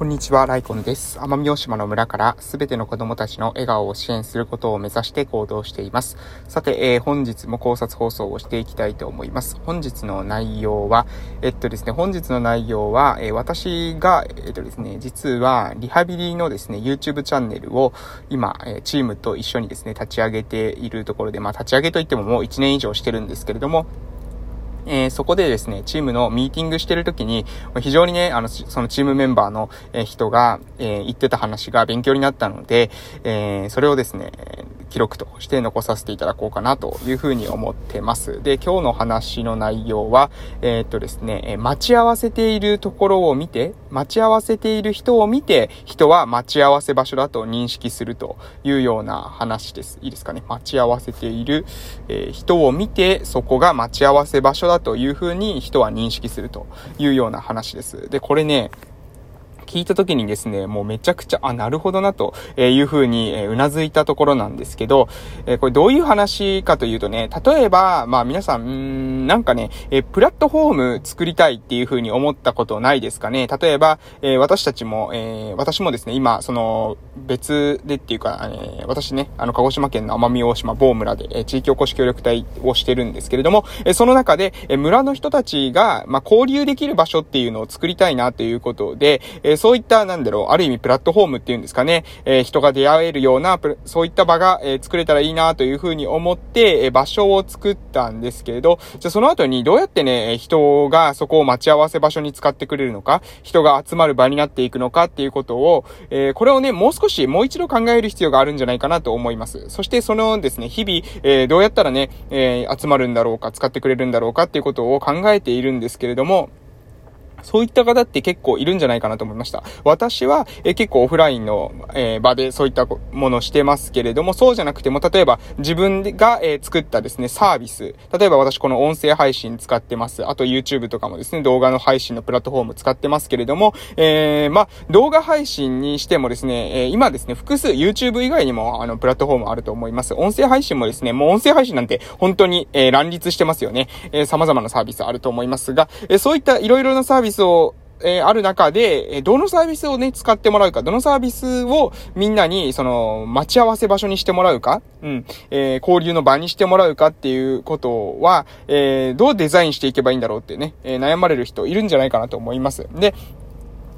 こんにちは、ライコンです。奄美大島の村からすべての子供たちの笑顔を支援することを目指して行動しています。さて、えー、本日も考察放送をしていきたいと思います。本日の内容は、えっとですね、本日の内容は、えー、私が、えっとですね、実はリハビリのですね、YouTube チャンネルを今、えー、チームと一緒にですね、立ち上げているところで、まあ、立ち上げといってももう1年以上してるんですけれども、えー、そこでですね、チームのミーティングしてる時に、非常にね、あの、そのチームメンバーの人が、えー、言ってた話が勉強になったので、え、それをですね、記録として残させていただこうかなというふうに思ってます。で、今日の話の内容は、えー、っとですね、待ち合わせているところを見て、待ち合わせている人を見て、人は待ち合わせ場所だと認識するというような話です。いいですかね？待ち合わせている、えー、人を見て、そこが待ち合わせ場所だというふうに人は認識するというような話です。で、これね、聞いた時にですね、もうめちゃくちゃ、あ、なるほどなというふうに、うなずいたところなんですけど、えこれどういう話かというとね、例えば、まあ皆さん、んなんかね、えプラットフォーム作りたいっていうふうに思ったことないですかね。例えば、え私たちも、え私もですね、今、その、別でっていうか、え私ね、あの、鹿児島県の奄美大島某村で、え地域おこし協力隊をしてるんですけれども、えその中で、え村の人たちが、まあ、交流できる場所っていうのを作りたいなということで、そういった、なんだろう、ある意味プラットフォームっていうんですかね、え、人が出会えるような、そういった場が、え、作れたらいいなというふうに思って、え、場所を作ったんですけれど、じゃあその後にどうやってね、人がそこを待ち合わせ場所に使ってくれるのか、人が集まる場になっていくのかっていうことを、え、これをね、もう少し、もう一度考える必要があるんじゃないかなと思います。そしてそのですね、日々、え、どうやったらね、え、集まるんだろうか、使ってくれるんだろうかっていうことを考えているんですけれども、そういった方って結構いるんじゃないかなと思いました。私は、え結構オフラインの、えー、場でそういったものをしてますけれども、そうじゃなくても、例えば自分が、えー、作ったですね、サービス。例えば私この音声配信使ってます。あと YouTube とかもですね、動画の配信のプラットフォーム使ってますけれども、えー、ま動画配信にしてもですね、え今ですね、複数 YouTube 以外にも、あの、プラットフォームあると思います。音声配信もですね、もう音声配信なんて本当に、え乱立してますよね。え様々なサービスあると思いますが、えそういった色々なサービスビスをえー、ある中で、えどのサービスをね、使ってもらうか、どのサービスをみんなに、その、待ち合わせ場所にしてもらうか、うん、えー、交流の場にしてもらうかっていうことは、えー、どうデザインしていけばいいんだろうってね、え悩まれる人いるんじゃないかなと思います。で、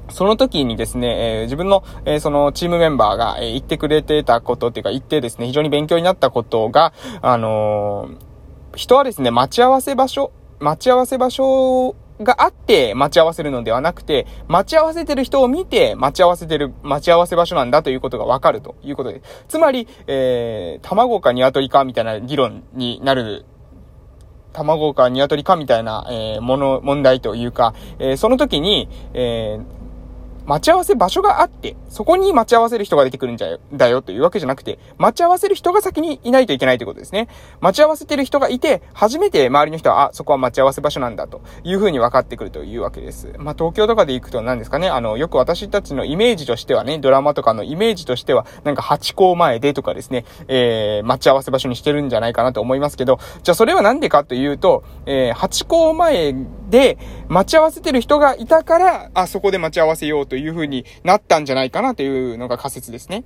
その時にですね、えー、自分の、えー、そのチームメンバーが、えー、言ってくれてたことっていうか、言ってですね、非常に勉強になったことが、あの人はですね、待ち合わせ場所、待ち合わせ場所があって待ち合わせるのではなくて、待ち合わせてる人を見て待ち合わせてる、待ち合わせ場所なんだということがわかるということです。つまり、えー、卵か鶏かみたいな議論になる卵か鶏かみたいな、えー、もの、問題というか、えー、その時に、えー、待ち合わせ場所があって、そこに待ち合わせる人が出てくるんじゃ、だよというわけじゃなくて、待ち合わせる人が先にいないといけないということですね。待ち合わせてる人がいて、初めて周りの人は、あ、そこは待ち合わせ場所なんだというふうに分かってくるというわけです。まあ、東京とかで行くと何ですかね、あの、よく私たちのイメージとしてはね、ドラマとかのイメージとしては、なんか8校前でとかですね、えー、待ち合わせ場所にしてるんじゃないかなと思いますけど、じゃあそれはなんでかというと、えー、8校前で待ち合わせてる人がいたから、あ、そこで待ち合わせようとというふうになったんじゃないかなというのが仮説ですね。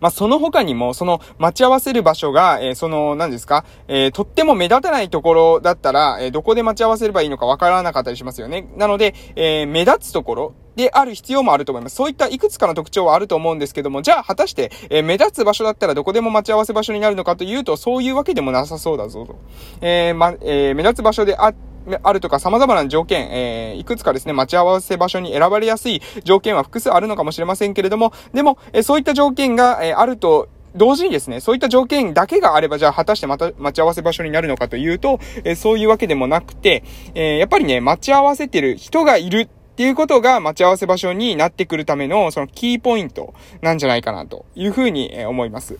まあ、その他にも、その待ち合わせる場所が、え、その、何ですか、え、とっても目立たないところだったら、え、どこで待ち合わせればいいのかわからなかったりしますよね。なので、え目立つところ、である必要もあると思います。そういったいくつかの特徴はあると思うんですけども、じゃあ果たして、え目立つ場所だったらどこでも待ち合わせ場所になるのかというと、そういうわけでもなさそうだぞと。えま、え目立つ場所であって、あるとか様々な条件、えー、いくつかですね、待ち合わせ場所に選ばれやすい条件は複数あるのかもしれませんけれども、でも、えー、そういった条件が、えー、あると、同時にですね、そういった条件だけがあれば、じゃあ果たしてまた待ち合わせ場所になるのかというと、えー、そういうわけでもなくて、えー、やっぱりね、待ち合わせてる人がいるっていうことが待ち合わせ場所になってくるための、そのキーポイントなんじゃないかなというふうに思います。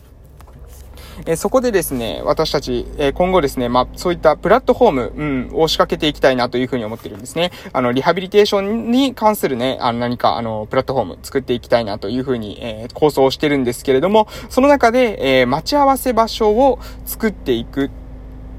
えそこでですね、私たち、え今後ですね、まあ、そういったプラットフォーム、うん、を仕掛けていきたいなというふうに思ってるんですね。あの、リハビリテーションに関するね、あの、何か、あの、プラットフォーム作っていきたいなというふうに、えー、構想をしてるんですけれども、その中で、えー、待ち合わせ場所を作っていく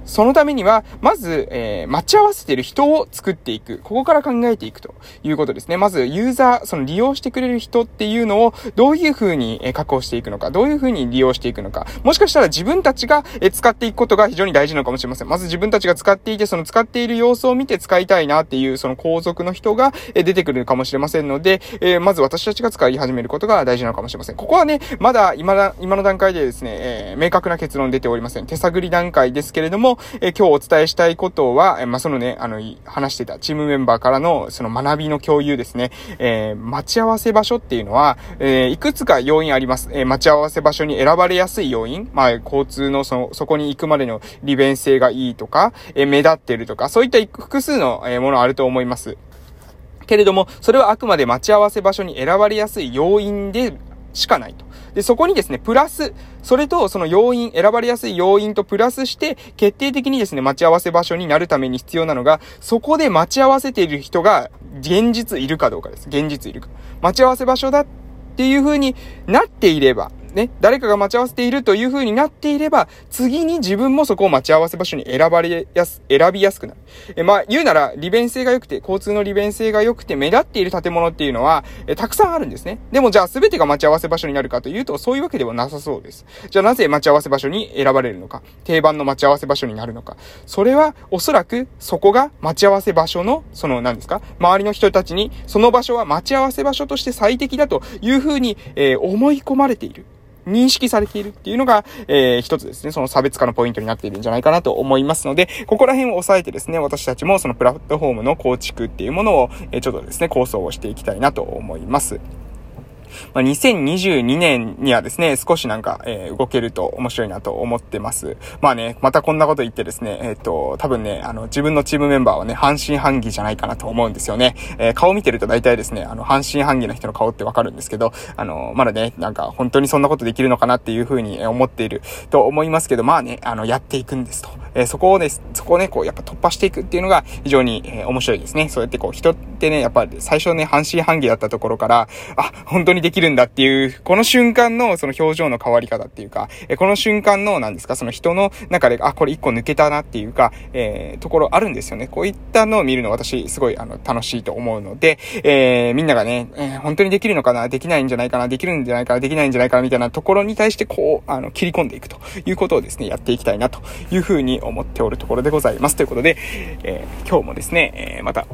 そのためには、まず、えー、待ち合わせてる人を作っていく。ここから考えていくということですね。まず、ユーザー、その利用してくれる人っていうのを、どういう風に確保していくのか、どういう風に利用していくのか。もしかしたら自分たちが使っていくことが非常に大事なのかもしれません。まず自分たちが使っていて、その使っている様子を見て使いたいなっていう、その皇族の人が出てくるかもしれませんので、えー、まず私たちが使い始めることが大事なのかもしれません。ここはね、まだ今だ、今の段階でですね、えー、明確な結論出ておりません。手探り段階ですけれども、え、今日お伝えしたいことは、えまあ、そのね、あの、話してたチームメンバーからの、その学びの共有ですね。え待ち合わせ場所っていうのは、えいくつか要因あります。え待ち合わせ場所に選ばれやすい要因、まあ、交通のその、そこに行くまでの利便性がいいとか、え目立ってるとか、そういった複数のえものあると思います。けれども、それはあくまで待ち合わせ場所に選ばれやすい要因でしかないと。で、そこにですね、プラス、それとその要因、選ばれやすい要因とプラスして、決定的にですね、待ち合わせ場所になるために必要なのが、そこで待ち合わせている人が現実いるかどうかです。現実いるか。待ち合わせ場所だっていう風になっていれば、ね、誰かが待ち合わせているという風になっていれば、次に自分もそこを待ち合わせ場所に選ばれやす、選びやすくなる。え、まあ、言うなら、利便性が良くて、交通の利便性が良くて、目立っている建物っていうのは、え、たくさんあるんですね。でも、じゃあ、すべてが待ち合わせ場所になるかというと、そういうわけではなさそうです。じゃあ、なぜ待ち合わせ場所に選ばれるのか、定番の待ち合わせ場所になるのか？それは、おそらく、そこが待ち合わせ場所の、その、何ですか、周りの人たちに、その場所は待ち合わせ場所として最適だという風に、えー、思い込まれている。認識されているっていうのが、えー、一つですね、その差別化のポイントになっているんじゃないかなと思いますので、ここら辺を押さえてですね、私たちもそのプラットフォームの構築っていうものを、え、ちょっとですね、構想をしていきたいなと思います。まあ、2022年にはですね、少しなんか、えー、動けると面白いなと思ってます。まあね、またこんなこと言ってですね、えっ、ー、と、多分ね、あの、自分のチームメンバーはね、半信半疑じゃないかなと思うんですよね。えー、顔見てると大体ですね、あの、半信半疑な人の顔ってわかるんですけど、あの、まだね、なんか本当にそんなことできるのかなっていうふうに思っていると思いますけど、まあね、あの、やっていくんですと。えそこをね、そこをね、こう、やっぱ突破していくっていうのが非常に、え面白いですね。そうやってこう、人ってね、やっぱ最初ね、半信半疑だったところから、あ、本当にできるんだっていう、この瞬間のその表情の変わり方っていうか、えこの瞬間の、なんですか、その人の中で、あ、これ一個抜けたなっていうか、えー、ところあるんですよね。こういったのを見るの私、すごい、あの、楽しいと思うので、えー、みんながね、えー、本当にできるのかな、できないんじゃないかな、できるんじゃないかな、できないんじゃないかな、みたいなところに対して、こう、あの、切り込んでいくということをですね、やっていきたいなというふうに思っておるところでございます。ということで、えー、今日もですね、えー、また、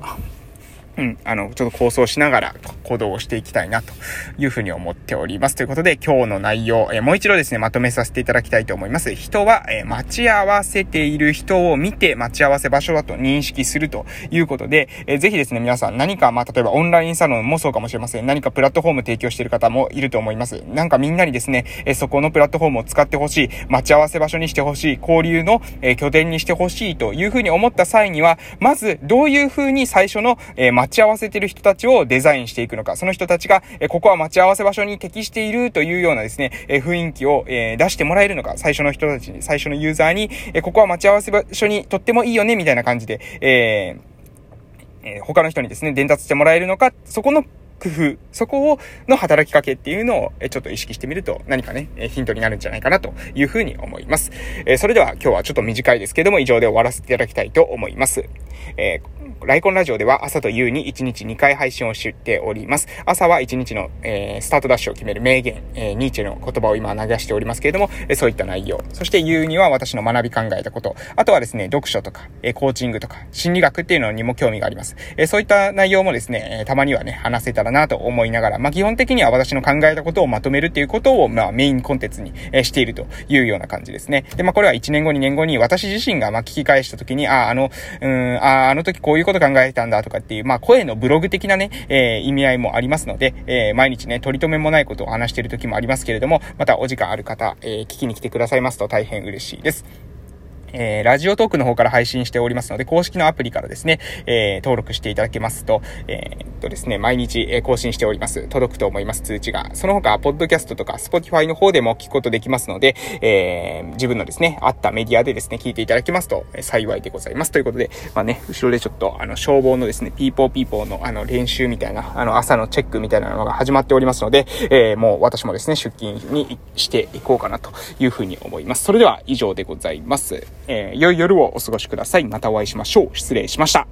うん、あの、ちょっと構想しながら行動をしていきたいなというふうに思っております。ということで、今日の内容、えー、もう一度ですね、まとめさせていただきたいと思います。人は、えー、待ち合わせている人を見て待ち合わせ場所だと認識するということで、えー、ぜひですね、皆さん何か、まあ、例えばオンラインサロンもそうかもしれません。何かプラットフォーム提供している方もいると思います。なんかみんなにですね、えそこのプラットフォームを使ってほしい、待ち合わせ場所にしてほしい、交流の、え拠点にしてほしいというふうに思った際には、まず、どういうふうに最初の、え待ち合わせてる人たちをデザインしていくのか、その人たちが、えここは待ち合わせ場所に適しているというようなですね、え雰囲気を、え出してもらえるのか、最初の人たちに、最初のユーザーに、えここは待ち合わせ場所にとってもいいよね、みたいな感じで、えー、え他の人にですね、伝達してもらえるのか、そこの工夫、そこを、の働きかけっていうのを、えちょっと意識してみると何かね、えヒントになるんじゃないかなというふうに思います。えそれでは今日はちょっと短いですけども、以上で終わらせていただきたいと思います。えーライコンラジオでは朝と夕に1日2回配信をしております。朝は1日の、えー、スタートダッシュを決める名言、えー、ニーチェの言葉を今投げしておりますけれども、えー、そういった内容。そして夕には私の学び考えたこと。あとはですね、読書とか、えー、コーチングとか、心理学っていうのにも興味があります。えー、そういった内容もですね、えー、たまにはね、話せたらなと思いながら、まあ、基本的には私の考えたことをまとめるっていうことを、まあ、メインコンテンツに、え、しているというような感じですね。で、まあ、これは1年後、2年後に私自身が、ま、聞き返した時に、あ、あの、うん、あ、あの時こういうこと考えたんだとか、かっていう、まあ、声のブログ的なね、えー、意味合いもありますので、えー、毎日ね、取り留めもないことを話している時もありますけれども、またお時間ある方、えー、聞きに来てくださいますと大変嬉しいです。えー、ラジオトークの方から配信しておりますので、公式のアプリからですね、えー、登録していただけますと、えー、っとですね、毎日、え更新しております。届くと思います、通知が。その他、ポッドキャストとか、スポティファイの方でも聞くことできますので、え、自分のですね、あったメディアでですね、聞いていただけますと、え幸いでございます。ということで、まあね、後ろでちょっと、あの、消防のですね、ピーポーピーポーの、あの、練習みたいな、あの、朝のチェックみたいなのが始まっておりますので、え、もう私もですね、出勤にしていこうかなというふうに思います。それでは、以上でございます。えー、良い夜をお過ごしください。またお会いしましょう。失礼しました。